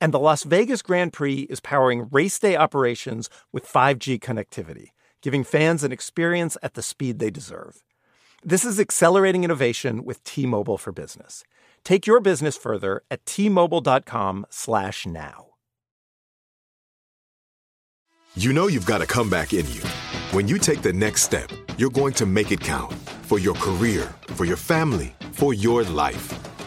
And the Las Vegas Grand Prix is powering race day operations with 5G connectivity, giving fans an experience at the speed they deserve. This is accelerating innovation with T-Mobile for Business. Take your business further at t-mobile.com/now. You know you've got a comeback in you. When you take the next step, you're going to make it count for your career, for your family, for your life.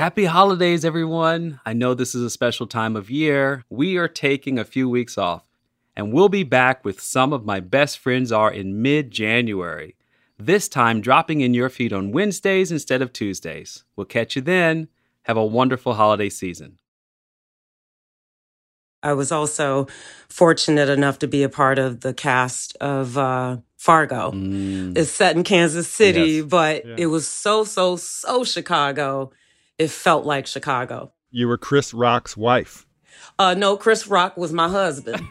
Happy holidays, everyone. I know this is a special time of year. We are taking a few weeks off, and we'll be back with some of my best friends are in mid January. This time, dropping in your feed on Wednesdays instead of Tuesdays. We'll catch you then. Have a wonderful holiday season. I was also fortunate enough to be a part of the cast of uh, Fargo. Mm. It's set in Kansas City, Yes. but Yeah. it was so, so, so Chicago. It felt like Chicago. You were Chris Rock's wife. Uh, no, Chris Rock was my husband.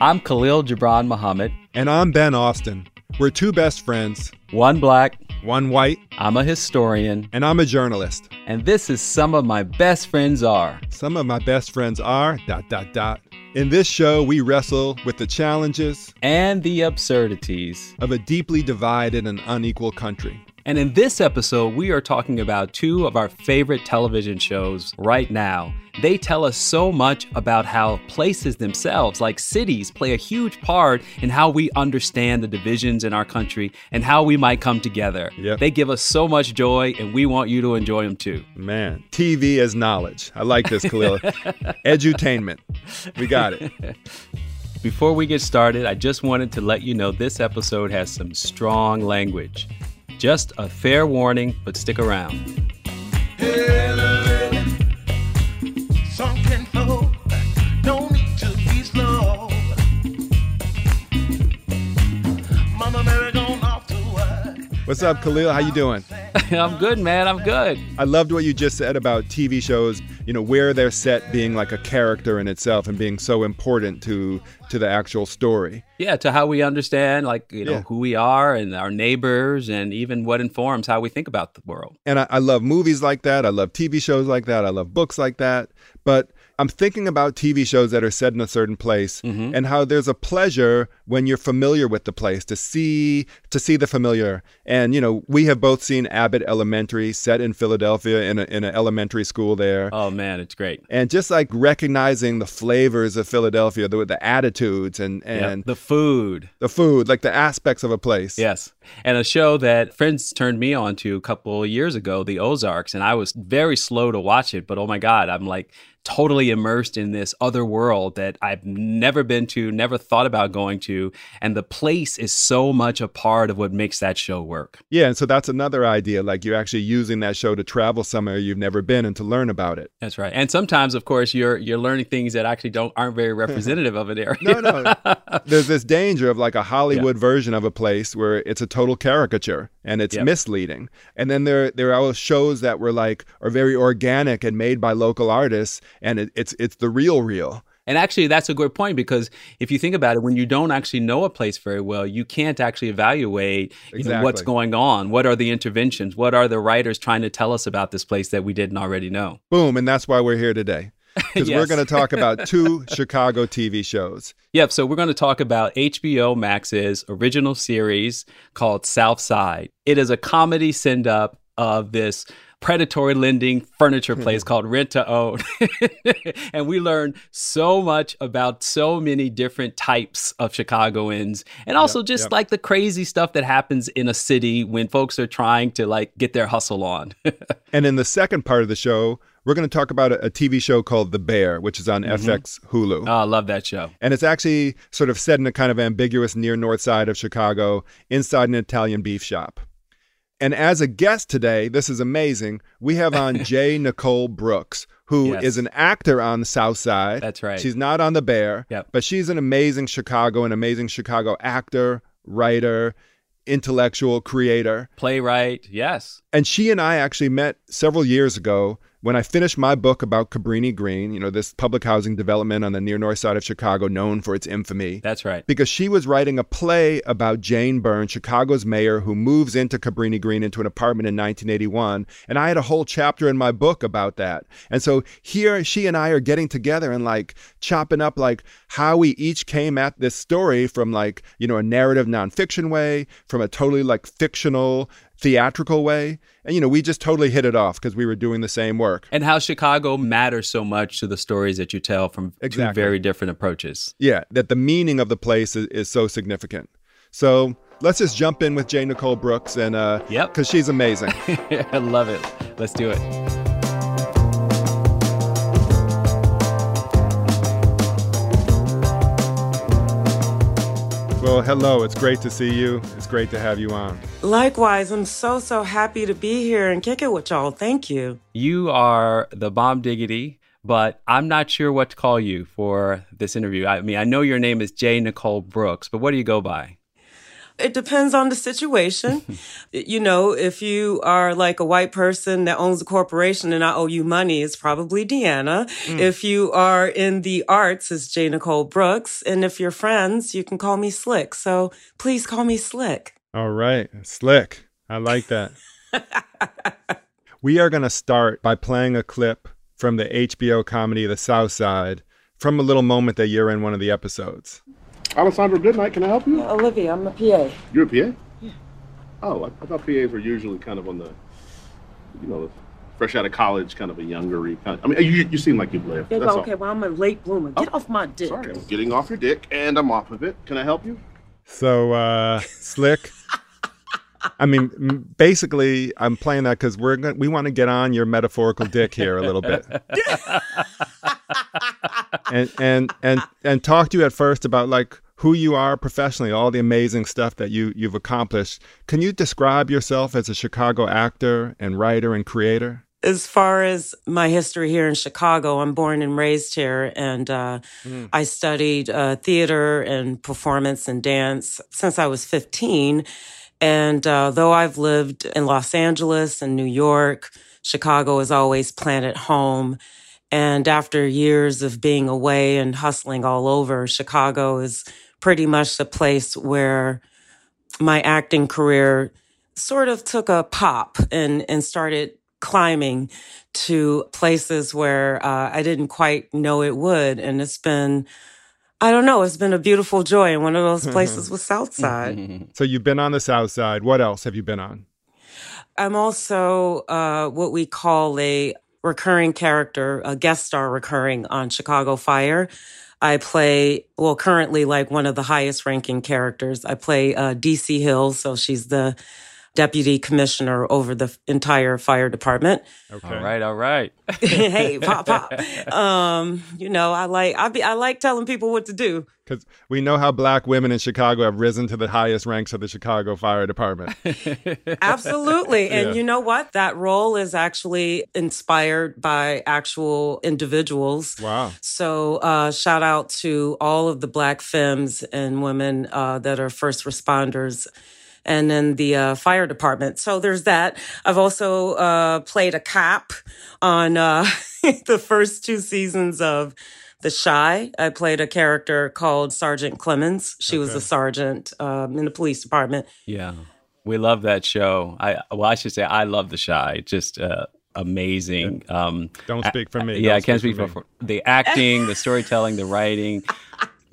I'm Khalil Gibran Muhammad, And I'm Ben Austen. We're two best friends, one black, one white, I'm a historian, and I'm a journalist. and this is some of my best friends are. Some of my best friends are dot dot dot. In this show, we wrestle with the challenges And the absurdities. of a deeply divided and unequal country. And in this episode, we are talking about two of our favorite television shows right now. They tell us so much about how places themselves, like cities, play a huge part in how we understand the divisions in our country and how we might come together. Yep. They give us so much joy, and we want you to enjoy them too. Man, TV as knowledge. I like this, Khalil. Edutainment. We got it. Before we get started, I just wanted to let you know this episode has some strong language. Just a fair warning, but stick around. What's up, Khalil? How you doing? I'm good, man. I'm good. I loved what you just said about TV shows, you know, where they're set being like a character in itself and being so important to to the actual story. Yeah, to how we understand, like, you know, Yeah. who we are and our neighbors, and even what informs how we think about the world. And I, I love movies like that. I love TV shows like that. I love books like that. But I'm thinking about TV shows that are set in a certain place mm-hmm. and how there's a pleasure when you're familiar with the place to see to see the familiar. And you know, we have both seen Abbott Elementary set in Philadelphia in a, in an elementary school there. Oh, man, it's great. and just like recognizing the flavors of Philadelphia, the, the attitudes and and the food. the food, like the aspects of a place. Yes. And a show that friends turned me on to a couple of years ago, The Ozarks. And I was very slow to watch it, but oh my God, I'm like totally immersed in this other world that I've never been to, never thought about going to. And the place is so much a part of what makes that show work. Yeah, and so that's another idea. Like you're actually using that show to travel somewhere you've never been and to learn about it. That's right. And sometimes, of course, you're you're learning things that actually don't aren't very representative of an area. No, no. There's this danger of like a Hollywood version of a place where it's a total caricature and it's Yep. misleading. And then there there are shows that were like are very organic and made by local artists and it, it's it's the real real. And actually, that's a good point because if you think about it, when you don't actually know a place very well, you can't actually evaluate you know, what's going on. What are the interventions? What are the writers trying to tell us about this place that we didn't already know? Boom, and that's why we're here today. Because we're going to talk about two Chicago TV shows. Yep. So we're going to talk about HBO Max's original series called South Side. It is a comedy send up of this predatory lending furniture hmm. place called Rent to Own. and we learn so much about so many different types of Chicagoans and also just yep. like the crazy stuff that happens in a city when folks are trying to like get their hustle on. And in the second part of the show, we're going to talk about a, a TV show called The Bear, which is on mm-hmm. FX Hulu. oh, I love that show. And it's actually sort of set in a kind of ambiguous near north side of Chicago, inside an Italian beef shop. And as a guest today, this is amazing. We have on J. Nicole Brooks, who is Yes. an actor on the South Side. That's right. She's not on The Bear, Yep. but she's an amazing Chicago, an amazing Chicago actor, writer, intellectual creator. Playwright. Yes. And she and I actually met several years ago when I finished my book about Cabrini Green, you know, this public housing development on the near north side of Chicago known for its infamy. That's right. Because she was writing a play about Jane Byrne, Chicago's mayor, who moves into Cabrini Green into an apartment in 1981. And I had a whole chapter in my book about that. And so here she and I are getting together and like chopping up like how we each came at this story from like, you know, a narrative nonfiction way, from a totally like fictional theatrical way. And, you know, we just totally hit it off because we were doing the same work. and how Chicago matters so much to the stories that you tell from Exactly. two very different approaches. Yeah, that the meaning of the place is, is so significant. So let's just jump in with Jane Nicole Brooks and uh Yep. because she's amazing. I love it. Let's do it. Well, hello, it's great to see you. It's great to have you on. Likewise, I'm so, so happy to be here and kick it with y'all. Thank you. You are the bomb diggity, but I'm not sure what to call you for this interview. I mean, I know your name is J. Nicole Brooks, but what do you go by? It depends on the situation. you know, if you are like a white person that owns a corporation and I owe you money, it's probably Deanna. Mm. If you are in the arts, it's J. Nicole Brooks. And if you're friends, you can call me Slick. So please call me Slick. All right, slick. I like that. we are going to start by playing a clip from the HBO comedy The South Side from a little moment that you're in one of the episodes. Alessandro Goodnight, can I help you? Olivia, I'm a PA. You're a PA? Yeah. Oh, I, I thought PAs were usually kind of on the, you know, fresh out of college, kind of a youngery kind. I mean, you, you seem like you've lived. That's all. well, I'm a late bloomer. Get off my dick. Sorry, I'm getting off your dick, and I'm off of it. Can I help you? So, uh, slick. I mean, basically, I'm playing that because we're gonna, we want to get on your metaphorical dick here a little bit, and and and and talk to you at first about like who you are professionally, all the amazing stuff that you you've accomplished. Can you describe yourself as a Chicago actor and writer and creator? as far as my history here in Chicago, I'm born and raised here, and uh, I studied uh, theater and performance and dance since I was 15. And uh, though I've lived in Los Angeles and New York, Chicago is always planet home. And after years of being away and hustling all over, Chicago is pretty much the place where my acting career sort of took a pop and, and started climbing to places where uh, I didn't quite know it would. And it's been, I don't know, it's been a beautiful joy. And one of those places was Southside. So you've been on the South Side. What else have you been on? I'm also uh, what we call a recurring character, a guest star recurring on Chicago Fire. I play, well, currently like one of the highest ranking characters. I play uh, DC Hill, so she's the deputy commissioner over the entire fire department. Okay. All right, all right. hey, pop, pop. Um, you know, I like I be I like telling people what to do. Because we know how black women in Chicago have risen to the highest ranks of the Chicago Fire Department. Absolutely. And Yeah. you know what? That role is actually inspired by actual individuals. Wow. So, uh, shout out to all of the Black femmes and women uh, that are first responders and then the uh, fire department. So, there's that. I've also uh, played a cop on uh, the first two seasons of The Chi. I played a character called Sergeant Clemens. She was a sergeant um, in the police department. Yeah, we love that show. I well, I should say I love The Chi. Just uh, amazing. Um, Don't speak for me. yeah, Don't I can't speak speak for for, for the acting, the storytelling, the writing.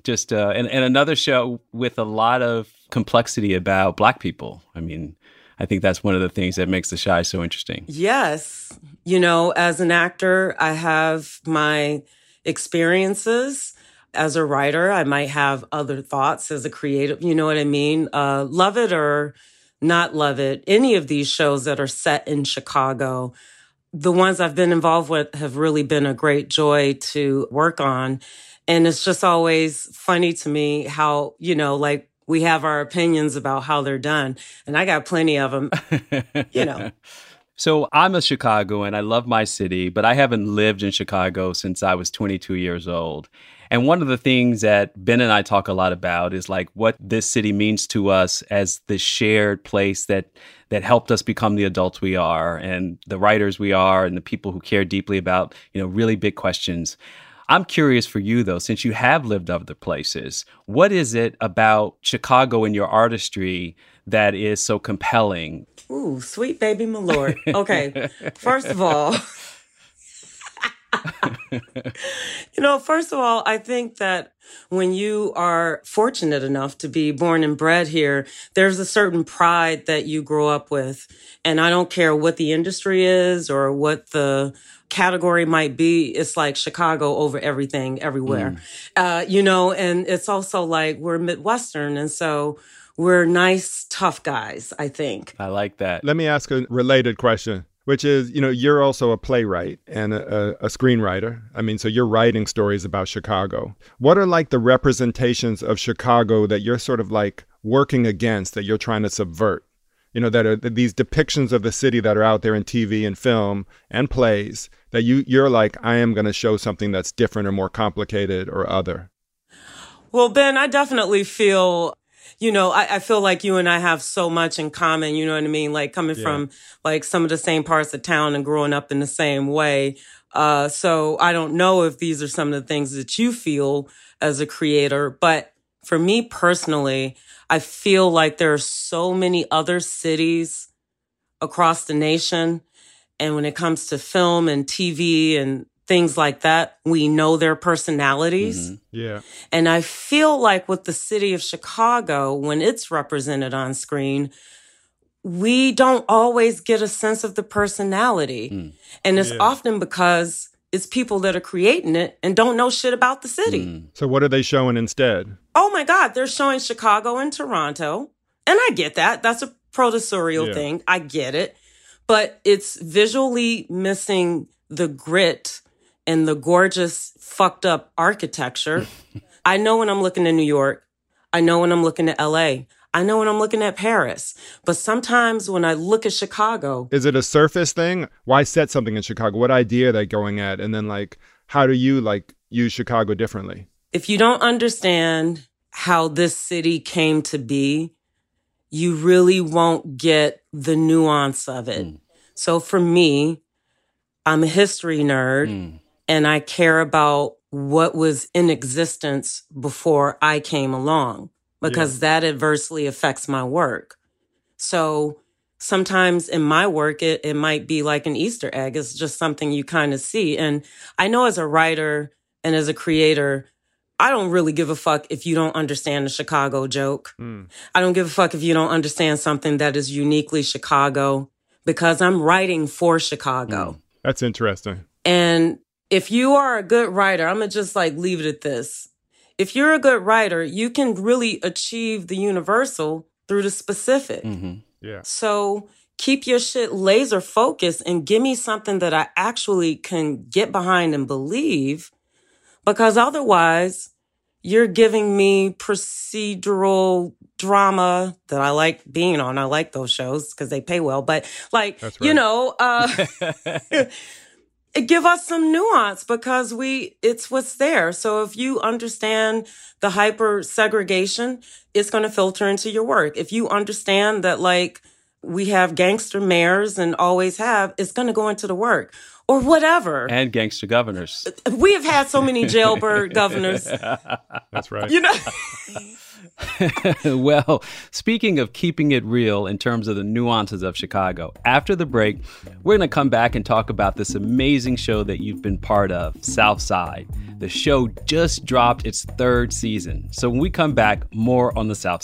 Just uh, and, and another show with a lot of complexity about Black people. I mean, I think that's one of the things that makes The Chi so interesting. Yes. You know, as an actor, I have my experiences. As a writer, I might have other thoughts as a creative, you know what I mean? Uh, love it or not love it, any of these shows that are set in Chicago, the ones I've been involved with have really been a great joy to work on. And it's just always funny to me how, you know, like we have our opinions about how they're done. And I got plenty of them, you know. So I'm a Chicagoan. I love my city, but I haven't lived in Chicago since I was 22 years old. And one of the things that Ben and I talk a lot about is like what this city means to us as the shared place that that helped us become the adults we are and the writers we are and the people who care deeply about, you know, really big questions. I'm curious for you though, since you have lived other places, what is it about Chicago and your artistry that is so compelling? Ooh, sweet baby Malort. Okay. First of all, you know, first of all, I think that when you are fortunate enough to be born and bred here, there's a certain pride that you grow up with. And I don't care what the industry is or what the category might be. It's like Chicago over everything, everywhere. Uh, you know, and it's also like we're Midwestern. And so we're nice, tough guys, I think. I like that. Let me ask a related question, which is, you know, you're also a playwright and a, a, a screenwriter. I mean, so you're writing stories about Chicago. What are like the representations of Chicago that you're sort of like working against, that you're trying to subvert? You know, that are that these depictions of the city that are out there in TV and film and plays that you you're like, I am going to show something that's different or more complicated or other. Well, Ben, I definitely feel, you know, I, I feel like you and I have so much in common. You know what I mean? Like coming Yeah. from like some of the same parts of town and growing up in the same way. Uh, so I don't know if these are some of the things that you feel as a creator, but for me personally, I feel like there are so many other cities across the nation. And when it comes to film and TV and things like that, we know their personalities. Mm-hmm. Yeah. And I feel like with the city of Chicago, when it's represented on screen, we don't always get a sense of the personality. Mm. And it's Yeah. often because it's people that are creating it and don't know shit about the city. Mm. So what are they showing instead? Oh my God, they're showing Chicago and Toronto. And I get that. That's a producerial Yeah. thing. I get it. But it's visually missing the grit and the gorgeous, fucked up architecture. I know when I'm looking at New York. I know when I'm looking at LA. I know when I'm looking at Paris. But sometimes when I look at Chicago, Is it a surface thing? Why set something in Chicago? What idea are they going at? And then like, how do you like use Chicago differently? if you don't understand how this city came to be, you really won't get the nuance of it. Hmm. So for me, I'm a history nerd hmm. and I care about what was in existence before I came along because that adversely affects my work. So sometimes in my work, it, it might be like an Easter egg. It's just something you kind of see. And I know as a writer and as a creator, I don't really give a fuck if you don't understand the Chicago joke. Hmm. I don't give a fuck if you don't understand something that is uniquely Chicago because I'm writing for Chicago. Hmm. That's interesting. And if you are a good writer, I'm going to just like leave it at this. If you're a good writer, you can really achieve the universal through the specific. Yeah. So keep your shit laser focused and give me something that I actually can get behind and believe because otherwise you're giving me procedural drama that I like being on. I like those shows because they pay well, but like, That's you know, uh, give us some nuance because we, it's what's there. So if you understand the hyper segregation, it's going to filter into your work. If you understand that like we have gangster mayors and always have, it's going to go into the work or whatever. And gangster governors. we have had so many jailbird governors, That's right. you know. well, speaking of keeping it real in terms of the nuances of Chicago, after the break, we're going to come back and talk about this amazing show that you've been part of, South Side. The show just dropped its third season. So when we come back, more on the South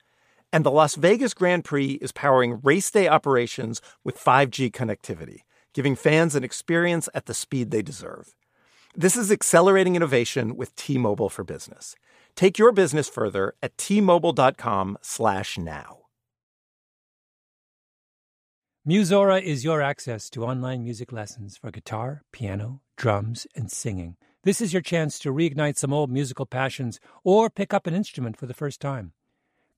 And the Las Vegas Grand Prix is powering race day operations with 5G connectivity, giving fans an experience at the speed they deserve. This is accelerating innovation with T-Mobile for Business. Take your business further at t-mobile.com/now. Musora is your access to online music lessons for guitar, piano, drums, and singing. This is your chance to reignite some old musical passions or pick up an instrument for the first time.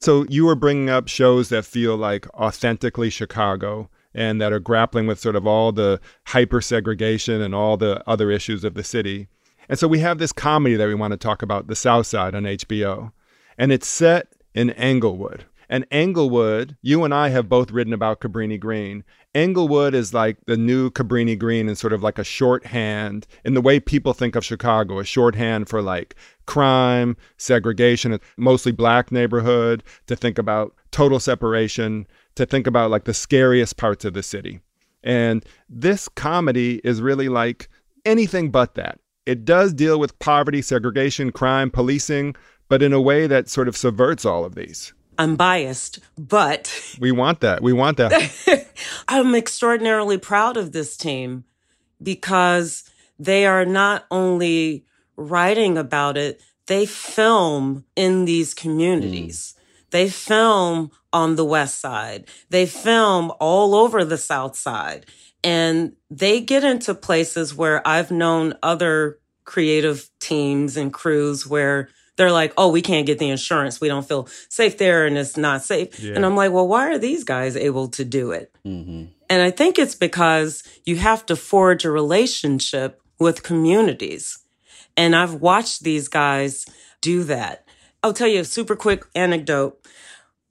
So you were bringing up shows that feel like authentically Chicago and that are grappling with sort of all the hyper segregation and all the other issues of the city. And so we have this comedy that we want to talk about, The South Side on HBO. And it's set in Englewood. And Englewood, you and I have both written about Cabrini Green. Englewood is like the new Cabrini Green and sort of like a shorthand in the way people think of Chicago, a shorthand for like crime, segregation, mostly black neighborhood, to think about total separation, to think about like the scariest parts of the city. And this comedy is really like anything but that. It does deal with poverty, segregation, crime, policing, but in a way that sort of subverts all of these. I'm biased, but We want that. We want that. I'm extraordinarily proud of this team because they are not only writing about it, they film in these communities. They film on the West Side. They film all over the South Side. And they get into places where I've known other creative teams and crews where they're like, oh, we can't get the insurance. We don't feel safe there and it's not safe. Yeah. And I'm like, well, why are these guys able to do it? Mm-hmm. And I think it's because you have to forge a relationship with communities. And I've watched these guys do that. I'll tell you a super quick anecdote.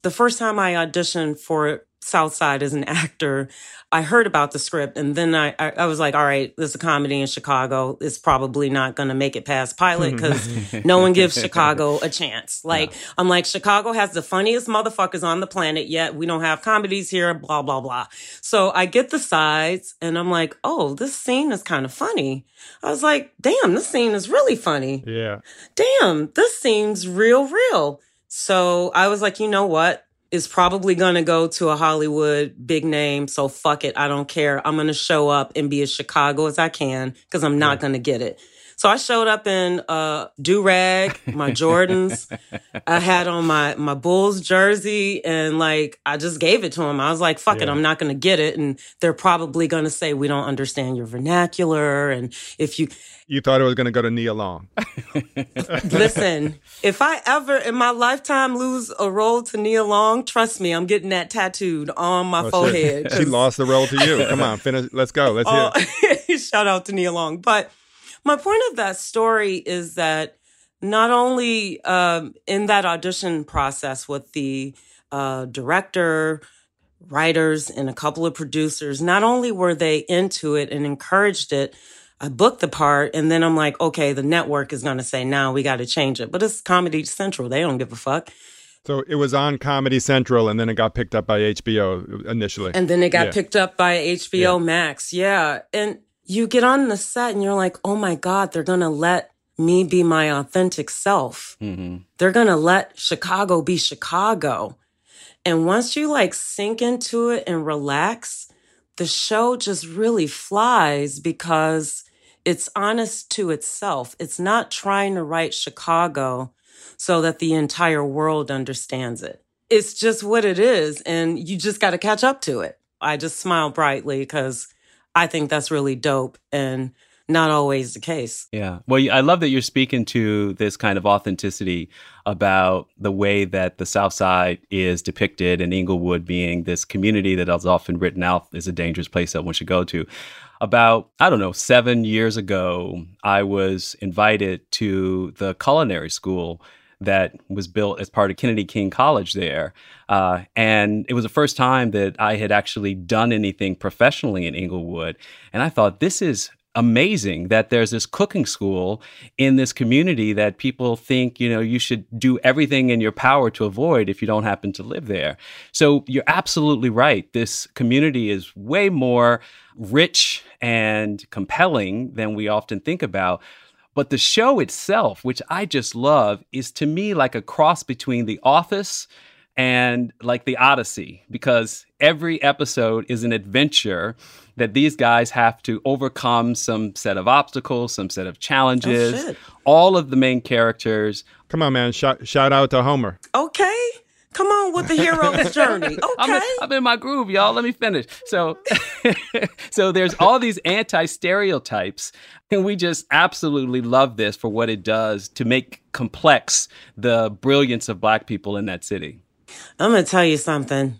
The first time I auditioned for South Side as an actor, I heard about the script and then I, I, I was like, all right, this is a comedy in Chicago. It's probably not going to make it past pilot because no one gives Chicago a chance. Like, I'm like, Chicago has the funniest motherfuckers on the planet, yet we don't have comedies here, blah, blah, blah. So I get the sides and I'm like, oh, this scene is kind of funny. I was like, damn, this scene is really funny. Yeah. Damn, this seems real, real. So I was like, you know what? Is probably going to go to a Hollywood big name. So fuck it. I don't care. I'm going to show up and be as Chicago as I can because I'm not going to get it. So I showed up in a do rag, my Jordans. I had on my my Bulls jersey, and like I just gave it to him. I was like, "Fuck it, I'm not going to get it." And they're probably going to say we don't understand your vernacular, and if you You thought it was going to go to Nia Long. Listen, if I ever in my lifetime lose a role to Nia Long, trust me, I'm getting that tattooed on my Oh, forehead. shit. She lost the role to you. Come on, finish. Let's go. Let's hear. Oh, shout out to Nia Long. But my point of that story is that not only um, in that audition process with the uh, director, writers, and a couple of producers, not only were they into it and encouraged it, I booked the part, and then I'm like, okay, the network is going to say, now we got to change it. But it's Comedy Central. They don't give a fuck. So it was on Comedy Central, and then it got picked up by HBO initially. And then it got Yeah. picked up by HBO Max. Yeah. And you get on the set and you're like, oh my God, they're going to let me be my authentic self. Mm-hmm. They're going to let Chicago be Chicago. And once you like sink into it and relax, the show just really flies because it's honest to itself. It's not trying to write Chicago so that the entire world understands it. It's just what it is. And you just got to catch up to it. I just smile brightly because I think that's really dope and not always the case. Yeah. Well, I love that you're speaking to this kind of authenticity about the way that the South Side is depicted and Englewood being this community that is often written out as a dangerous place that one should go to. About, I don't know, seven years ago, I was invited to the culinary school that was built as part of Kennedy King College there. Uh, and it was the first time that I had actually done anything professionally in Englewood. And I thought, this is amazing that there's this cooking school in this community that people think, you know, you should do everything in your power to avoid if you don't happen to live there. So you're absolutely right. This community is way more rich and compelling than we often think about. But the show itself, which I just love, is to me like a cross between The Office and like The Odyssey, because every episode is an adventure that these guys have to overcome some set of obstacles, some set of challenges. Oh, shit. All of the main characters. Come on, man. Shout, shout out to Homer. Okay. Come on with the hero's journey. I'm, Okay. in, I'm in my groove, y'all. Let me finish. So, so there's all these anti-stereotypes, and we just absolutely love this for what it does to make complex the brilliance of Black people in that city. I'm going to tell you something.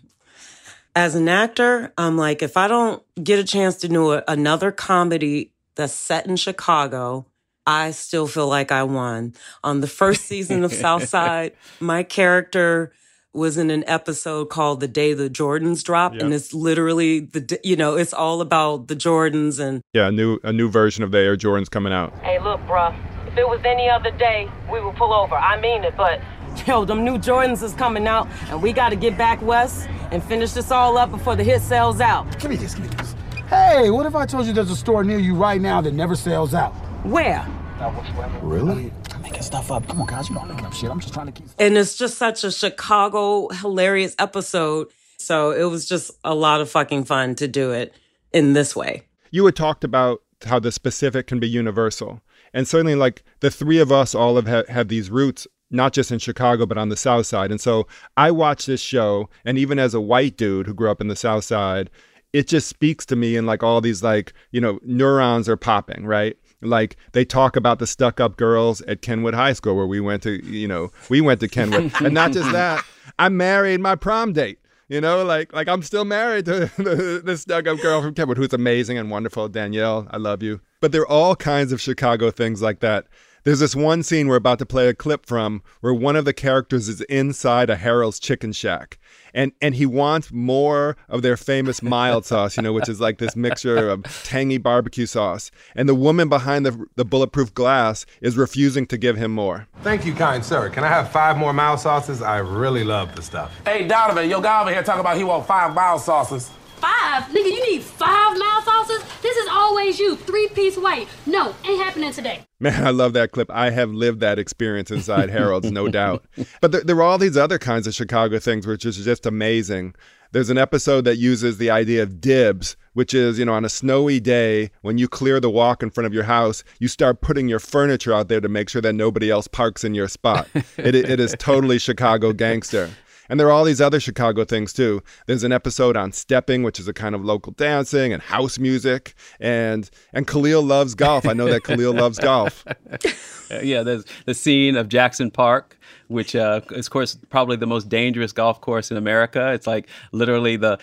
As an actor, I'm like, if I don't get a chance to do a, another comedy that's set in Chicago, I still feel like I won. On the first season of Southside, my character was in an episode called The Day the Jordans Drop. And it's literally the, you know, it's all about the Jordans and Yeah, a new a new version of the Air Jordans coming out. Hey, look, bruh. If it was any other day, we would pull over. I mean it, but yo, them new Jordans is coming out, and we got to get back west and finish this all up before the hit sells out. Give me this, give me this. Hey, what if I told you there's a store near you right now that never sells out? Where? Really? I'm making stuff up. Come on, guys. You know I'm making up shit. I'm just trying to keep. And it's just such a Chicago hilarious episode. So it was just a lot of fucking fun to do it in this way. You had talked about how the specific can be universal. And certainly, like the three of us all have ha- have these roots, not just in Chicago, but on the South Side. And so I watch this show, and even as a white dude who grew up in the South Side, it just speaks to me and like all these like you know neurons are popping right like they talk about the stuck up girls at kenwood high school where we went to you know we went to kenwood. And not just that i married my prom date you know like like i'm still married to the, the stuck up girl from kenwood who's amazing and wonderful. Danielle i love you. But there are all kinds of chicago things like that There's this one scene we're about to play a clip from where one of the characters is inside a Harold's Chicken Shack. And and he wants more of their famous mild sauce, you know, which is like this mixture of tangy barbecue sauce. And the woman behind the, the bulletproof glass is refusing to give him more. Thank you, kind sir. Can I have five more mild sauces? I really love the stuff. Hey, Donovan, your guy over here talking about he want five mild sauces. Five? Nigga, you need five mild sauces? This is always you, three piece white. No, ain't happening today. Man, I love that clip. I have lived that experience inside Harold's, no doubt. But there, there are all these other kinds of Chicago things, which is just amazing. There's an episode that uses the idea of dibs, which is, you know, on a snowy day, when you clear the walk in front of your house, you start putting your furniture out there to make sure that nobody else parks in your spot. it, it is totally Chicago gangster. And there are all these other Chicago things too. There's an episode on stepping, which is a kind of local dancing and house music, and and Khalil loves golf. I know that Khalil loves golf. yeah, there's the scene of Jackson Park, which uh, is, of course, probably the most dangerous golf course in America. It's like literally the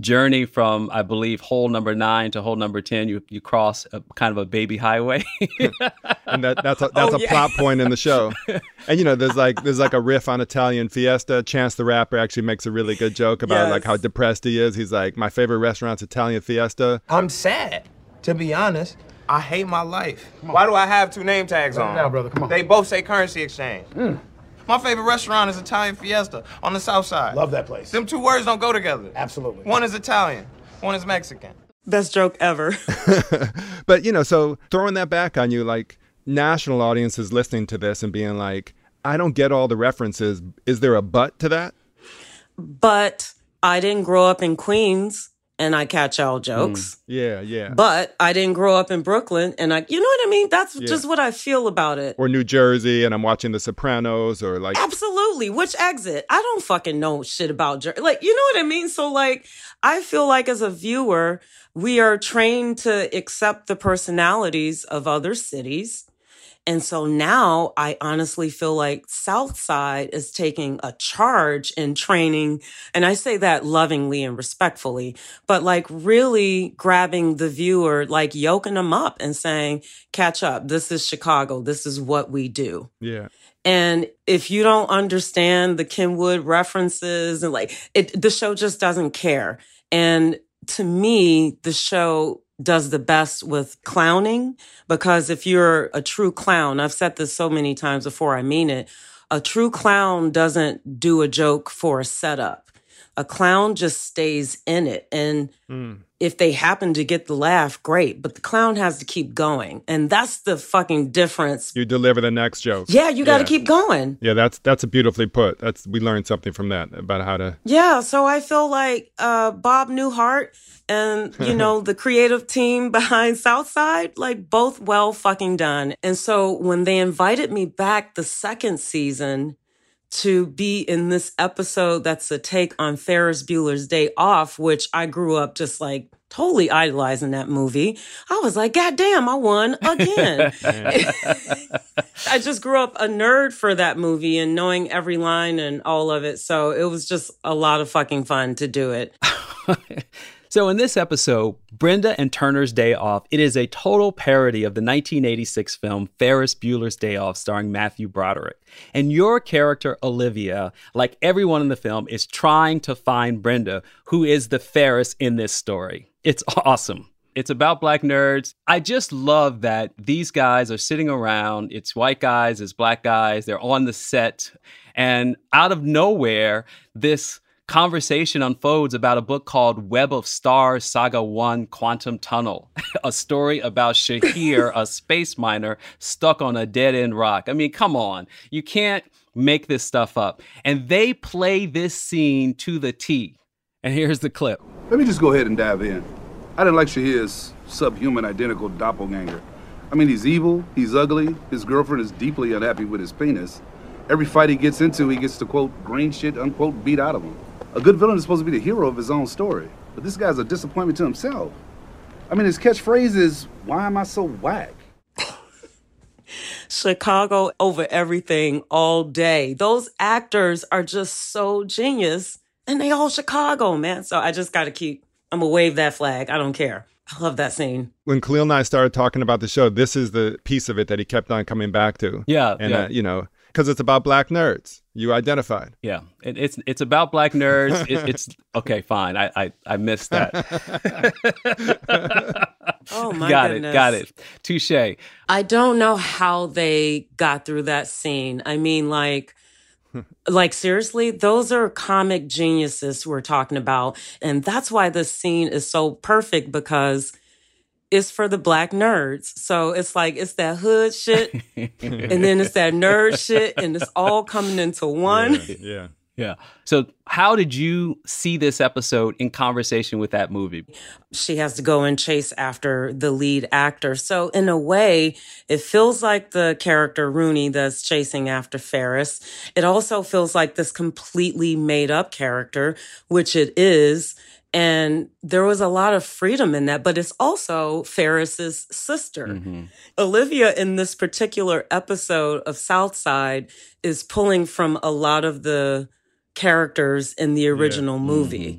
journey from I believe hole number nine to hole number ten. You you cross a, kind of a baby highway, and that, that's a, that's Oh, a yeah. plot point in the show. And you know, there's like there's like a riff on Italian Fiesta. Chance the rapper actually makes a really good joke about like how depressed he is. He's like, my favorite restaurant's Italian Fiesta. I'm sad, to be honest. I hate my life. Why do I have two name tags Calm on? down, brother. Come on. They both say currency exchange. Mm. My favorite restaurant is Italian Fiesta on the south side. Love that place. Them two words don't go together. Absolutely. One is Italian, one is Mexican. Best joke ever. But you know, so throwing that back on you, like national audiences listening to this and being like, I don't get all the references. Is there a but to that? but I didn't grow up in Queens and I catch all mm. jokes. Yeah, yeah. But I didn't grow up in Brooklyn and I, you know what I mean? That's Yeah. just what I feel about it. or New Jersey, and I'm watching The Sopranos, or like Absolutely. Which exit? I don't fucking know shit about Jer- like you know what I mean. So like, I feel like as a viewer, we are trained to accept the personalities of other cities. And so now I honestly feel like Southside is taking a charge in training. And I say that lovingly and respectfully, but like really grabbing the viewer, like yoking them up and saying, catch up. This is Chicago. This is what we do. yeah. And if you don't understand the Kenwood references and like it, the show just doesn't care. And to me, the show does the best with clowning because if you're a true clown, I've said this so many times before, I mean it. A true clown doesn't do a joke for a setup. A clown just stays in it. And hmm. If they happen to get the laugh, great. But the clown has to keep going. And that's the fucking difference You deliver the next joke. yeah, you got to keep going. Yeah, that's that's a beautifully put. That's we learned something from that about how to. Yeah, so I feel like uh, Bob Newhart and you know the creative team behind Southside, like both well fucking done. And so when they invited me back the second season to be in this episode that's a take on Ferris Bueller's Day Off, which I grew up just like totally idolizing that movie. I was like, God damn, I won again. I just grew up a nerd for that movie and knowing every line and all of it. So it was just a lot of fucking fun to do it. So in this episode, Brenda and Turner's Day Off, it is a total parody of the 1986 film Ferris Bueller's Day Off starring Matthew Broderick. And your character Olivia, like everyone in the film, is trying to find Brenda, who is the Ferris in this story. It's awesome. It's about black nerds. I just love that these guys are sitting around. It's white guys, it's black guys. They're on the set. And out of nowhere, this conversation unfolds about a book called Web of Stars Saga 1 Quantum Tunnel, a story about Shahir, a space miner stuck on a dead end rock. I mean, come on. You can't make this stuff up. And they play this scene to the T. And here's the clip. Let me just go ahead and dive in. I didn't like Shahir's subhuman identical doppelganger. I mean, he's evil, he's ugly, his girlfriend is deeply unhappy with his penis. Every fight he gets into, he gets to quote, green shit, unquote, beat out of him. A good villain is supposed to be the hero of his own story, but this guy's a disappointment to himself. I mean, his catchphrase is, why am I so whack? Chicago over everything all day. Those actors are just so genius and they all Chicago, man. So I just got to keep, I'm going to wave that flag. I don't care. I love that scene. When Khalil and I started talking about the show, this is the piece of it that he kept on coming back to. Yeah, and yeah. Uh, you know, because it's about black nerds. You identified. Yeah, it, it's it's about black nerds. It, it's okay, fine. I I, I missed that. Oh my got goodness. it, got it. Touche. I don't know how they got through that scene. I mean, like, like seriously, those are comic geniuses we're talking about, and that's why this scene is so perfect because it's for the black nerds. So it's like it's that hood shit, and then it's that nerd shit, and it's all coming into one. Yeah. Yeah. So, how did you see this episode in conversation with that movie? she has to go and chase after the lead actor. So in a way, it feels like the character Rooney that's chasing after Ferris. It also feels like this completely made up character, which it is. And there was a lot of freedom in that, but it's also Ferris's sister. Mm-hmm. Olivia in this particular episode of Southside is pulling from a lot of the characters in the original movie. Mm-hmm.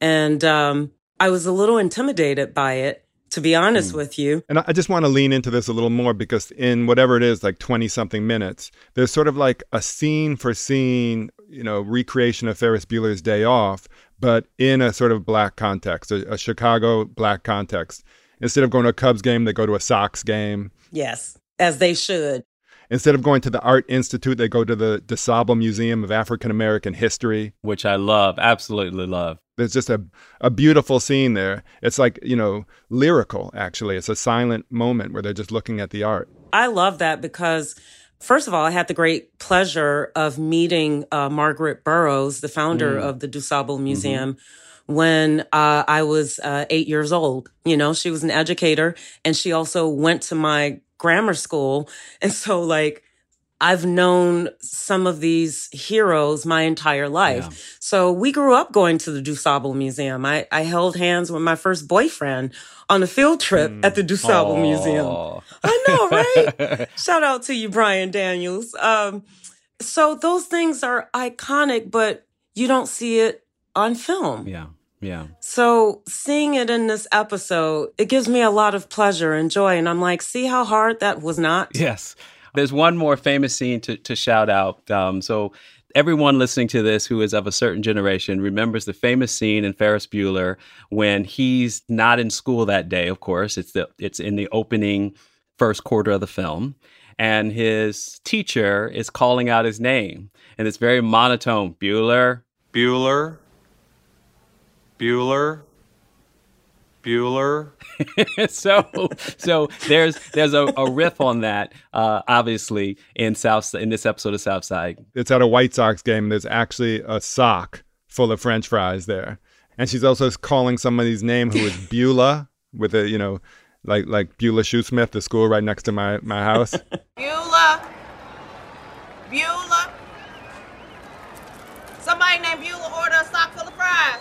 And um, I was a little intimidated by it, to be honest mm. with you. And I I just want to lean into this a little more because in whatever it is, like 20 something minutes, there's sort of like a scene for scene, you know, recreation of Ferris Bueller's Day Off, but in a sort of black context, a, a Chicago black context. Instead of going to a Cubs game, they go to a Sox game. Yes, as they should. Instead of going to the Art Institute, they go to the DuSable Museum of African American History. Which I love, absolutely love. There's just a, a beautiful scene there. It's like, you know, lyrical, actually. It's a silent moment where they're just looking at the art. I love that because, first of all, I had the great pleasure of meeting uh, Margaret Burroughs, the founder Mm. of the DuSable Museum. When uh, I was uh, eight years old, you know, she was an educator and she also went to my grammar school. And so, like, I've known some of these heroes my entire life. So we grew up going to the DuSable Museum. I, I held hands with my first boyfriend on a field trip at the DuSable Museum. I know, right? Shout out to you, Brian Daniels. Um, so those things are iconic, but you don't see it on film. Yeah. Yeah. So seeing it in this episode, it gives me a lot of pleasure and joy. And I'm like, see how hard that was not? Yes. There's one more famous scene to, to shout out. Um, so, everyone listening to this who is of a certain generation remembers the famous scene in Ferris Bueller when he's not in school that day. Of course, it's the it's in the opening first quarter of the film, and his teacher is calling out his name, and it's very monotone. Bueller, Bueller, Bueller. Bueller. so so there's there's a, a riff on that, uh, obviously in South in this episode of Southside. It's at a White Sox game. There's actually a sock full of French fries there, and she's also calling somebody's name who is Beulah with a you know, like like Beulah Shoesmith, the school right next to my my house. Beulah. Beulah. Somebody named Beulah order a sock full of fries.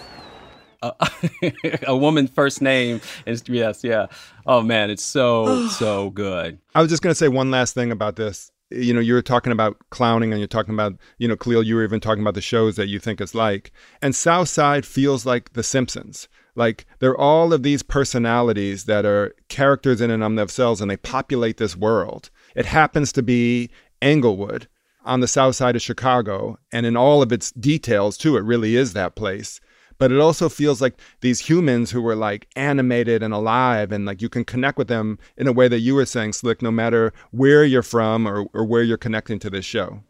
A woman first name is yes, yeah. Oh man, it's so so good. I was just going to say one last thing about this. You know, you were talking about clowning and you're talking about, you know, Khalil, you were even talking about the shows that you think it's like. And South Side feels like The Simpsons. Like they're all of these personalities that are characters in and of themselves and they populate this world. It happens to be Englewood on the south side of Chicago. And in all of its details, too, it really is that place but it also feels like these humans who were like animated and alive and like you can connect with them in a way that you were saying slick no matter where you're from or, or where you're connecting to this show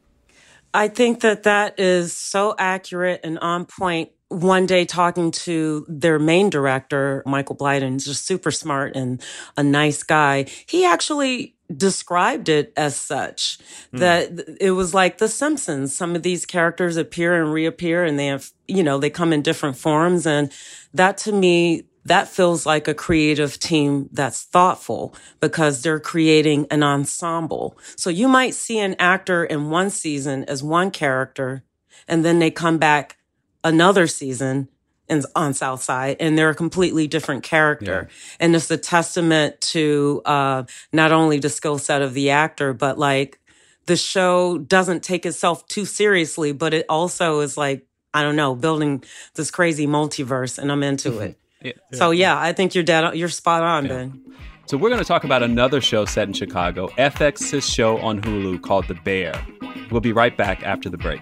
I think that that is so accurate and on point. One day talking to their main director, Michael Blieden, just super smart and a nice guy. He actually described it as such hmm. that it was like the Simpsons. Some of these characters appear and reappear and they have, you know, they come in different forms. And that to me, that feels like a creative team that's thoughtful because they're creating an ensemble. So you might see an actor in one season as one character and then they come back another season in, on Southside and they're a completely different character. And it's a testament to, uh, not only the skill set of the actor, but like the show doesn't take itself too seriously, but it also is like, I don't know, building this crazy multiverse and I'm into it. So yeah, I think you're dead. You're spot on, Ben. So we're going to talk about another show set in Chicago, FX's show on Hulu called The Bear. We'll be right back after the break.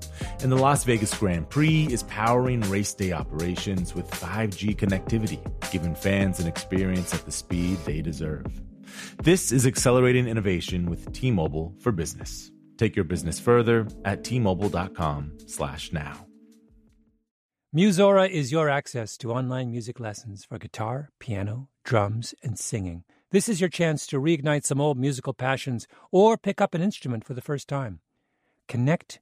And the Las Vegas Grand Prix is powering race day operations with 5G connectivity, giving fans an experience at the speed they deserve. This is accelerating innovation with T-Mobile for Business. Take your business further at T-Mobile.com slash now. Musora is your access to online music lessons for guitar, piano, drums, and singing. This is your chance to reignite some old musical passions or pick up an instrument for the first time. Connect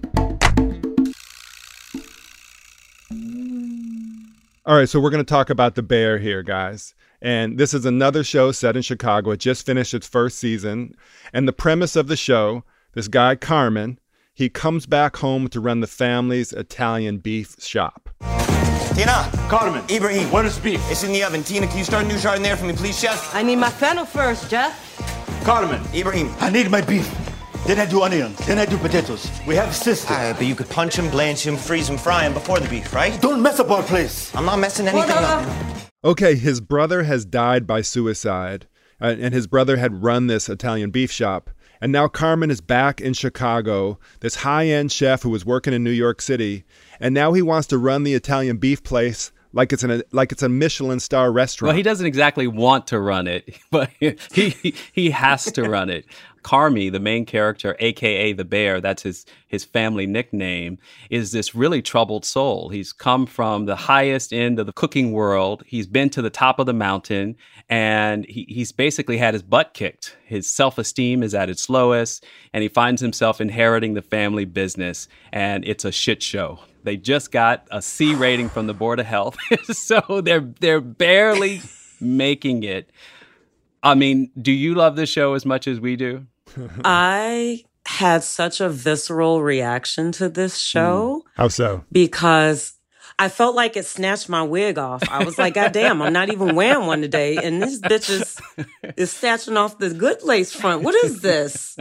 All right, so we're going to talk about The Bear here, guys. And this is another show set in Chicago. It just finished its first season. And the premise of the show this guy, Carmen, he comes back home to run the family's Italian beef shop. Tina. Carmen. Ibrahim. When is beef? It's in the oven. Tina, can you start a new giardiniera for me, please, chef? I need my fennel first, Jeff. Carmen. Ibrahim. I need my beef. Then I do onions. Then I do potatoes. We have a system. Ah, but you could punch him, blanch him, freeze him, fry him before the beef, right? Don't mess up our place. I'm not messing anything up. Okay, his brother has died by suicide, uh, and his brother had run this Italian beef shop. And now Carmen is back in Chicago, this high end chef who was working in New York City, and now he wants to run the Italian beef place like it's an like it's a Michelin star restaurant. Well, he doesn't exactly want to run it, but he he has to run it. Carmy, the main character, aka the bear, that's his his family nickname, is this really troubled soul. He's come from the highest end of the cooking world. He's been to the top of the mountain, and he, he's basically had his butt kicked. His self esteem is at its lowest, and he finds himself inheriting the family business, and it's a shit show. They just got a C rating from the Board of Health, so they're they're barely making it. I mean, do you love this show as much as we do? I had such a visceral reaction to this show How so? because I felt like it snatched my wig off. I was like, God damn, I'm not even wearing one today. And this bitch is, is snatching off the good lace front. What is this?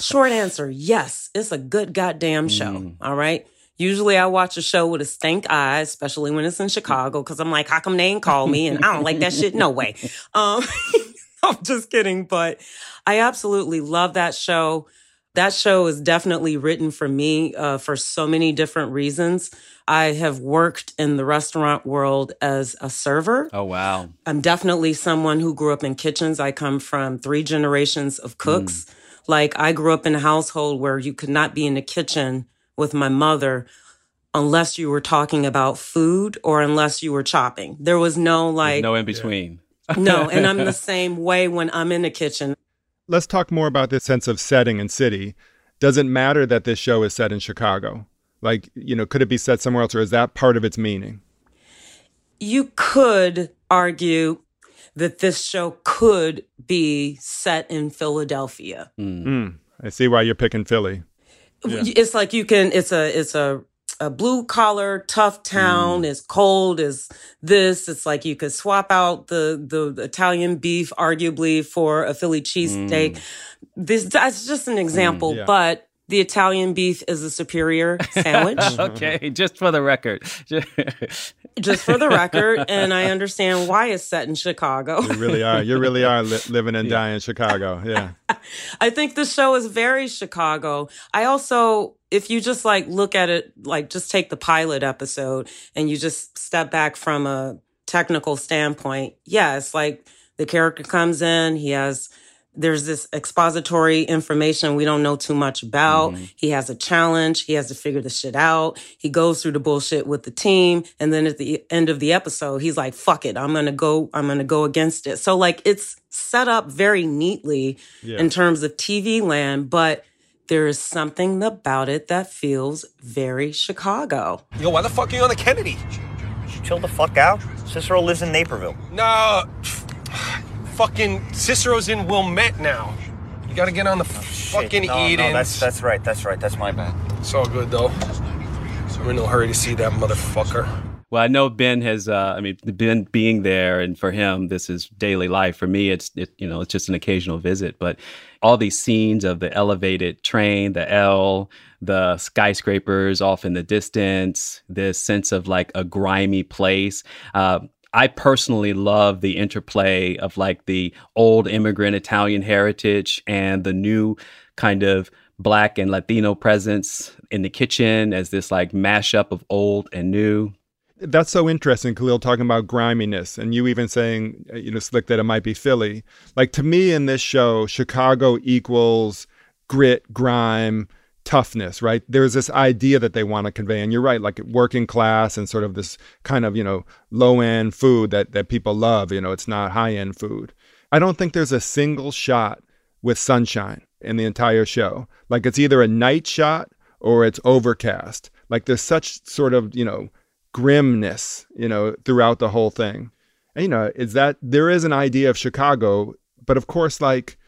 Short answer yes, it's a good goddamn show. All right. Usually I watch a show with a stank eye, especially when it's in Chicago, because I'm like, how come they ain't call me? And I don't like that shit. No way. Um, I'm just kidding. But I absolutely love that show. That show is definitely written for me uh, for so many different reasons. I have worked in the restaurant world as a server. Oh wow. I'm definitely someone who grew up in kitchens. I come from three generations of cooks. Like I grew up in a household where you could not be in the kitchen with my mother unless you were talking about food or unless you were chopping. There was no like no in between. No, and I'm the same way when I'm in the kitchen. Let's talk more about this sense of setting and city. Does it matter that this show is set in Chicago? Like, you know, could it be set somewhere else, or is that part of its meaning? You could argue that this show could be set in Philadelphia. Mm. I see why you're picking Philly. Yeah. It's like you can. It's a. It's a. A blue collar, tough town. as cold. as this? It's like you could swap out the the Italian beef, arguably, for a Philly cheesesteak. Mm. This that's just an example, yeah. but the Italian beef is a superior sandwich. okay, just for the record. just for the record, and I understand why it's set in Chicago. You really are. You really are li- living and dying in Chicago. Yeah. I think the show is very Chicago. I also, if you just like look at it, like just take the pilot episode and you just step back from a technical standpoint, yeah, it's like the character comes in, he has there's this expository information we don't know too much about. Mm-hmm. He has a challenge. He has to figure the shit out. He goes through the bullshit with the team. And then at the end of the episode, he's like, fuck it. I'm going to go, I'm going to go against it. So like it's set up very neatly yeah. in terms of TV land, but there is something about it that feels very Chicago. Yo, why the fuck are you on the Kennedy? Chill the fuck out. Cicero lives in Naperville. No fucking Cicero's in Wilmette now. You gotta get on the oh, fucking no, Edens. No, that's that's right. That's right. That's my bad. It's all good though. We're in no hurry to see that motherfucker. Well, I know Ben has. Uh, I mean, Ben being there, and for him, this is daily life. For me, it's it, you know, it's just an occasional visit. But all these scenes of the elevated train, the L, the skyscrapers off in the distance, this sense of like a grimy place. Uh, I personally love the interplay of like the old immigrant Italian heritage and the new kind of black and Latino presence in the kitchen as this like mashup of old and new. That's so interesting, Khalil, talking about griminess, and you even saying, uh, you know, Slick, that it might be Philly. Like to me in this show, Chicago equals grit, grime, toughness, right? There's this idea that they want to convey, and you're right, like working class and sort of this kind of you know low end food that that people love. You know, it's not high end food. I don't think there's a single shot with sunshine in the entire show. Like it's either a night shot or it's overcast. Like there's such sort of you know grimness, you know, throughout the whole thing. And you know, is that there is an idea of Chicago, but of course, like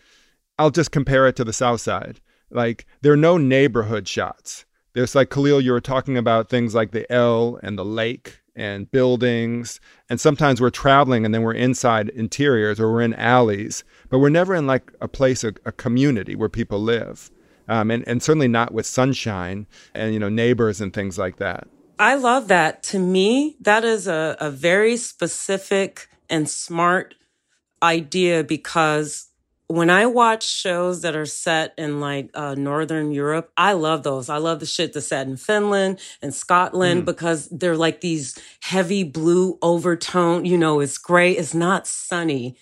I'll just compare it to the South Side like there are no neighborhood shots. There's like Khalil, you were talking about things like the L and the lake and buildings. And sometimes we're traveling and then we're inside interiors or we're in alleys, but we're never in like a place, a, a community where people live. Um, and, and certainly not with sunshine and, you know, neighbors and things like that. I love that. To me, that is a, a very specific and smart idea because when I watch shows that are set in like uh, Northern Europe, I love those. I love the shit that's set in Finland and Scotland mm. because they're like these heavy blue overtone. You know, it's gray. It's not sunny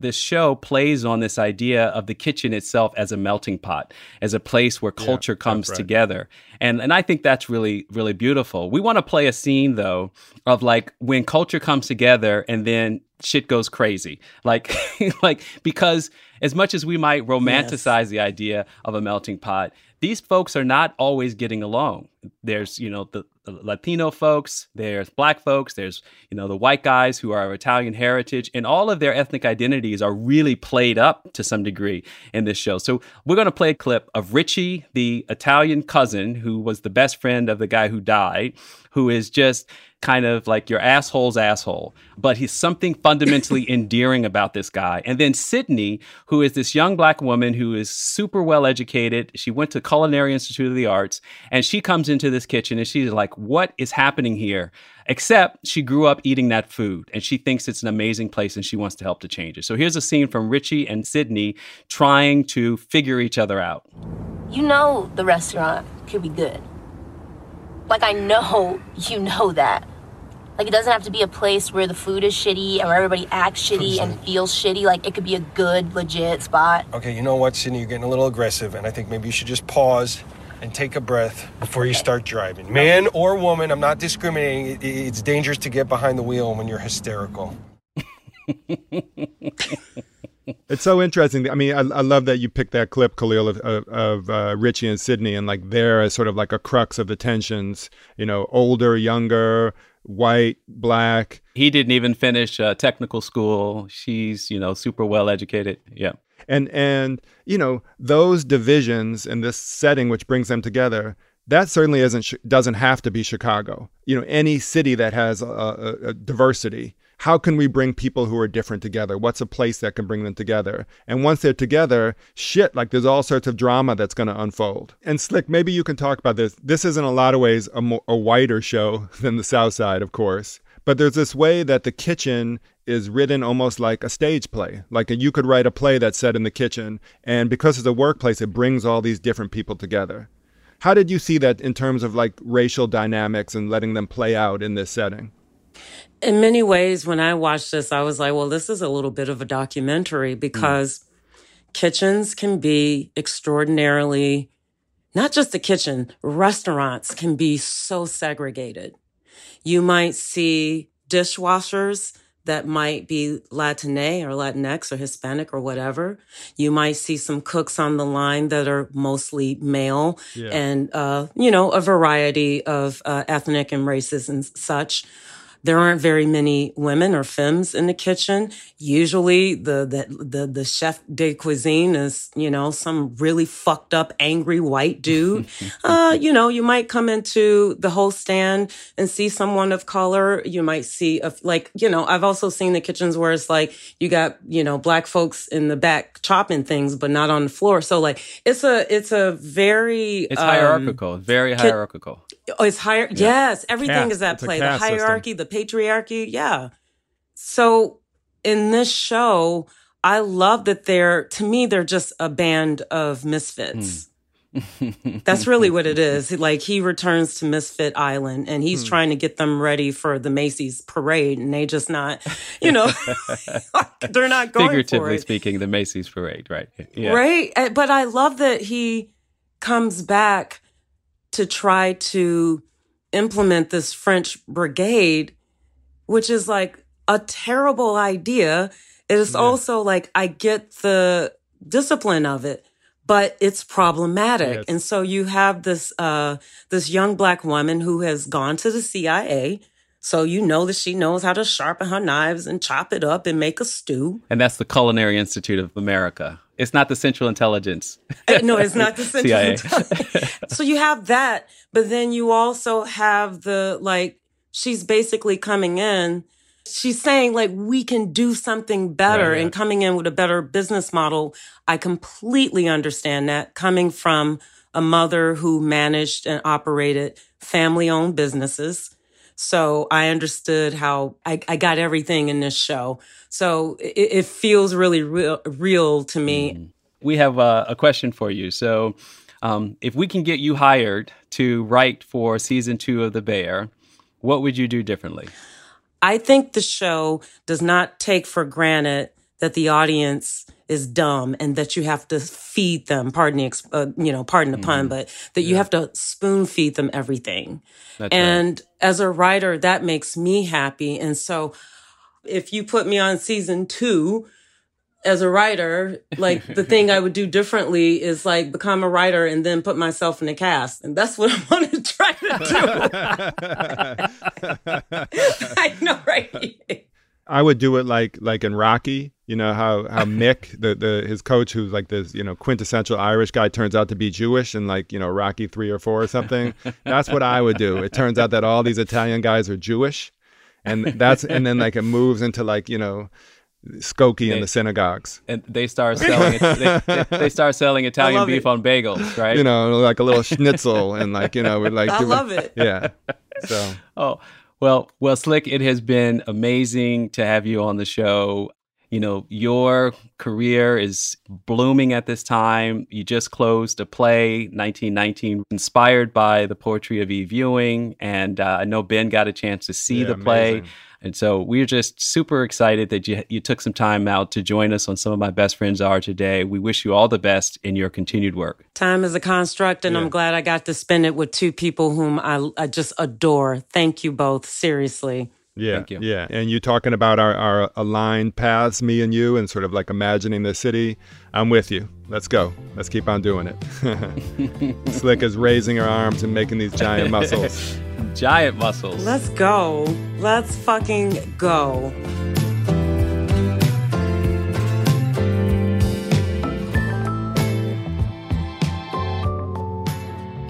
this show plays on this idea of the kitchen itself as a melting pot, as a place where culture yeah, comes right. together. And and I think that's really really beautiful. We want to play a scene though of like when culture comes together and then shit goes crazy. Like like because as much as we might romanticize yes. the idea of a melting pot, these folks are not always getting along. There's, you know, the, the, Latino folks, there's black folks, there's, you know, the white guys who are of Italian heritage, and all of their ethnic identities are really played up to some degree in this show. So we're going to play a clip of Richie, the Italian cousin who was the best friend of the guy who died, who is just kind of like your asshole's asshole, but he's something fundamentally endearing about this guy. And then Sydney, who is this young black woman who is super well educated. She went to Culinary Institute of the Arts, and she comes into this kitchen and she's like, "What is happening here?" Except she grew up eating that food, and she thinks it's an amazing place, and she wants to help to change it. So here's a scene from Richie and Sydney trying to figure each other out. You know the restaurant could be good like, I know you know that. Like, it doesn't have to be a place where the food is shitty and where everybody acts shitty and feels shitty. Like, it could be a good, legit spot. Okay, you know what, Sydney? You're getting a little aggressive, and I think maybe you should just pause and take a breath before you start driving. Man or woman, I'm not discriminating. It's dangerous to get behind the wheel when you're hysterical. It's so interesting. I mean, I, I love that you picked that clip, Khalil, of, of, of uh, Richie and Sydney, and like there as sort of like a crux of the tensions. You know, older, younger, white, black. He didn't even finish uh, technical school. She's, you know, super well educated. Yeah. And and you know those divisions in this setting, which brings them together, that certainly isn't doesn't have to be Chicago. You know, any city that has a, a, a diversity how can we bring people who are different together? What's a place that can bring them together? And once they're together, shit, like there's all sorts of drama that's going to unfold. And Slick, maybe you can talk about this. This is in a lot of ways a, a whiter show than the South Side, of course. But there's this way that the kitchen is written almost like a stage play. Like you could write a play that's set in the kitchen, and because it's a workplace, it brings all these different people together. How did you see that in terms of like racial dynamics and letting them play out in this setting? In many ways, when I watched this, I was like, well, this is a little bit of a documentary because mm. kitchens can be extraordinarily, not just the kitchen, restaurants can be so segregated. You might see dishwashers that might be Latine or Latinx or Hispanic or whatever. You might see some cooks on the line that are mostly male yeah. and, uh, you know, a variety of uh, ethnic and races and such. There aren't very many women or femmes in the kitchen. Usually the, the, the, the chef de cuisine is, you know, some really fucked up, angry white dude. uh, you know, you might come into the whole stand and see someone of color. You might see, a, like, you know, I've also seen the kitchens where it's like you got, you know, black folks in the back chopping things, but not on the floor. So like, it's a, it's a very, it's um, hierarchical, very hierarchical. Oh, it's higher. Yeah. Yes, everything is at play. The hierarchy, system. the patriarchy. Yeah. So in this show, I love that they're, to me, they're just a band of misfits. Hmm. That's really what it is. Like he returns to Misfit Island and he's hmm. trying to get them ready for the Macy's parade and they just not, you know, they're not going Figuratively speaking, the Macy's parade, right? Yeah. Right. Uh, but I love that he comes back to try to implement this French brigade, which is like a terrible idea. It is yeah. also like, I get the discipline of it, but it's problematic. Yes. And so you have this, uh, this young black woman who has gone to the CIA. So you know that she knows how to sharpen her knives and chop it up and make a stew. And that's the Culinary Institute of America. It's not the Central Intelligence. Uh, no, it's not the Central CIA. Intelligence. so you have that, but then you also have the like she's basically coming in she's saying like we can do something better right, and coming in with a better business model. I completely understand that coming from a mother who managed and operated family owned businesses. So I understood how I, I got everything in this show. So it, it feels really real, real to me. Mm. We have uh, a question for you. So, um, if we can get you hired to write for season two of The Bear, what would you do differently? I think the show does not take for granted that the audience is dumb and that you have to feed them pardon the uh, you know pardon the mm-hmm. pun but that yeah. you have to spoon feed them everything That's and right. as a writer that makes me happy and so if you put me on season two as a writer, like the thing I would do differently is like become a writer and then put myself in the cast. And that's what I want to try to do. I know, right? I would do it like like in Rocky, you know how how Mick the the his coach who's like this you know quintessential Irish guy turns out to be Jewish in like you know Rocky three or four or something. That's what I would do. It turns out that all these Italian guys are Jewish, and that's and then like it moves into like you know Skokie in the synagogues, and they start selling they, they, they, start selling Italian beef it. on bagels, right? You know, like a little schnitzel, and like you know, we like I love it. Yeah. So. Oh well, well, Slick, it has been amazing to have you on the show. You know, your career is blooming at this time. You just closed a play, 1919, inspired by the poetry of Eve Ewing. And uh, I know Ben got a chance to see yeah, the play. Amazing. And so we're just super excited that you, you took some time out to join us on Some of My Best Friends Are today. We wish you all the best in your continued work. Time is a construct, and yeah. I'm glad I got to spend it with two people whom I, I just adore. Thank you both, seriously. Yeah, Thank you. yeah. And you talking about our, our aligned paths, me and you, and sort of like imagining the city. I'm with you. Let's go. Let's keep on doing it. Slick is raising her arms and making these giant muscles. Giant muscles. Let's go. Let's fucking go.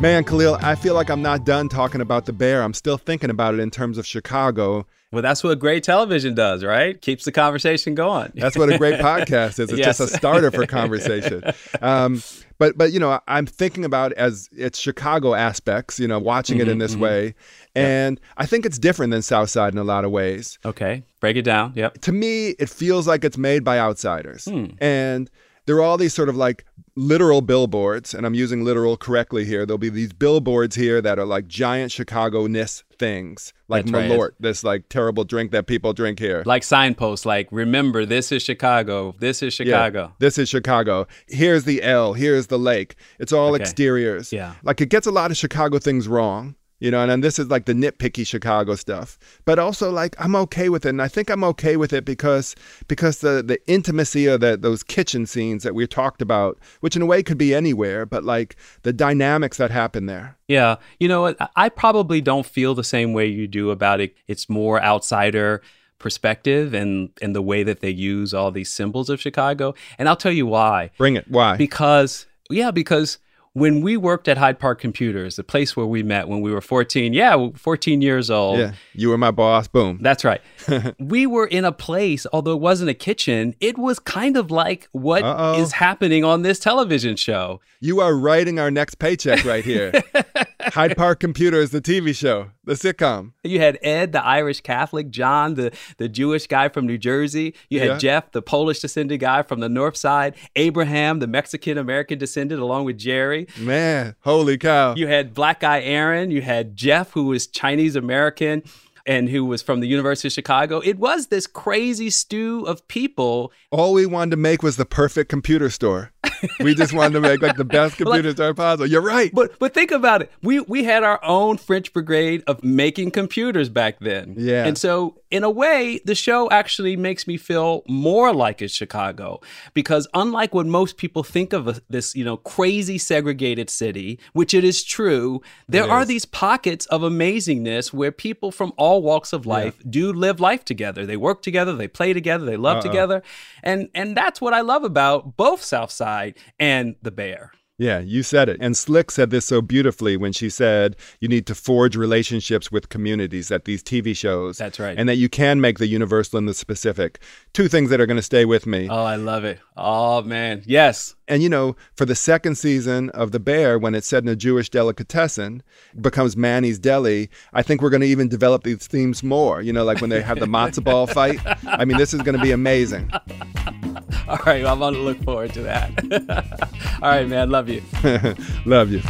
Man, Khalil, I feel like I'm not done talking about the bear. I'm still thinking about it in terms of Chicago. Well, that's what great television does, right? Keeps the conversation going. That's what a great podcast is. It's Yes. just a starter for conversation. Um, but but you know, I'm thinking about as its Chicago aspects. You know, watching it in this mhm. way, and I think it's different than Southside in a lot of ways. Okay, break it down. Yep. To me, it feels like it's made by outsiders, Hmm. and there are all these sort of like literal billboards, and I'm using literal correctly here. There'll be these billboards here that are like giant Chicago-ness things, like That's right. This like terrible drink that people drink here. Like signposts, like remember this is Chicago. This is Yeah, Chicago. this is Chicago. Here's the L. Here's the lake. It's all Okay. exteriors. Yeah. Like it gets a lot of Chicago things wrong, you know, and, and this is like the nitpicky Chicago stuff. But also like I'm okay with it. And I think I'm okay with it because because the the intimacy of the, those kitchen scenes that we talked about, which in a way could be anywhere, but like the dynamics that happen there. Yeah. You know what? I probably don't feel the same way you do about it. It's more outsider perspective and and the way that they use all these symbols of Chicago. And I'll tell you why. Bring it. Why? Because yeah, because when we worked at Hyde Park Computers, the place where we met when we were 14, yeah, 14 years old. Yeah. You were my boss. Boom. That's right. we were in a place, although it wasn't a kitchen, it was kind of like what is Uh-oh. happening on this television show. You are writing our next paycheck right here. Hyde Park Computers, the TV show, the sitcom. You had Ed, the Irish Catholic, John, the, the Jewish guy from New Jersey. You had Yeah. Jeff, the Polish descended guy from the North Side. Abraham, the Mexican American descendant, along with Jerry. Man, holy cow. You had black guy Aaron. You had Jeff, who was Chinese American and who was from the University of Chicago. It was this crazy stew of people. All we wanted to make was the perfect computer store. We just wanted to make like the best Well, like- computer store possible. You're right. But but think about it. We we had our own French brigade of making computers back then. Yeah. And so in a way, the show actually makes me feel more like it's Chicago because unlike what most people think of a- this, you know, crazy segregated city, which it is true, there are these pockets of amazingness where people from all walks of life do live life together. They work together, they play together, they love Uh-uh. together. And and that's what I love about both South Side and the Bear. Yeah, you said it. And Slick said this so beautifully when she said you need to forge relationships with communities at these TV shows. That's right. And that you can make the universal and the specific. Two things that are going to stay with me. Oh, I love it. Oh man. Yes. And you know, for the second season of The Bear, when it's set in a Jewish delicatessen, becomes Manny's Deli, I think we're going to even develop these themes more. You know, like when they have the matzo ball fight. I mean, this is going to be amazing. All right, I'm gonna look forward to that. All right, man. Love you. Love you.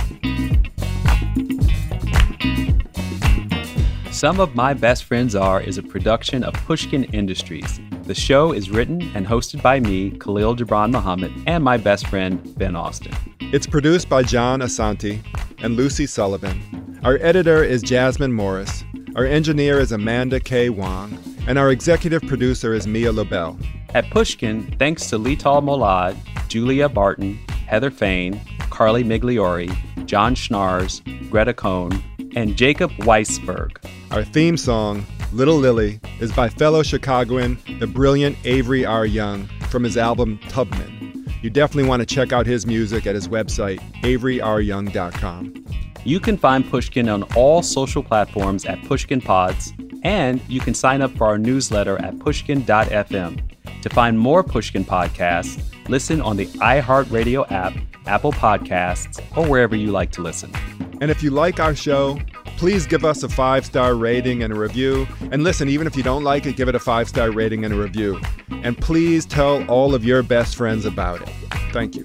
Some of My Best Friends Are is a production of Pushkin Industries. The show is written and hosted by me, Khalil Gibran Muhammad, and my best friend, Ben Austen. It's produced by John Asante and Lucy Sullivan. Our editor is Jasmine Morris. Our engineer is Amanda K. Wong. And our executive producer is Mia Lobel. At Pushkin, thanks to Lital Molad, Julia Barton, Heather Fain, Carly Migliori, John Schnars, Greta Cohn, and Jacob Weisberg. Our theme song, Little Lily, is by fellow Chicagoan, the brilliant Avery R. Young, from his album Tubman. You definitely want to check out his music at his website, averyRyoung.com. You can find Pushkin on all social platforms at Pushkin Pods, and you can sign up for our newsletter at pushkin.fm. To find more Pushkin podcasts, listen on the iHeartRadio app, Apple Podcasts, or wherever you like to listen. And if you like our show, please give us a five star rating and a review. And listen, even if you don't like it, give it a five star rating and a review. And please tell all of your best friends about it. Thank you.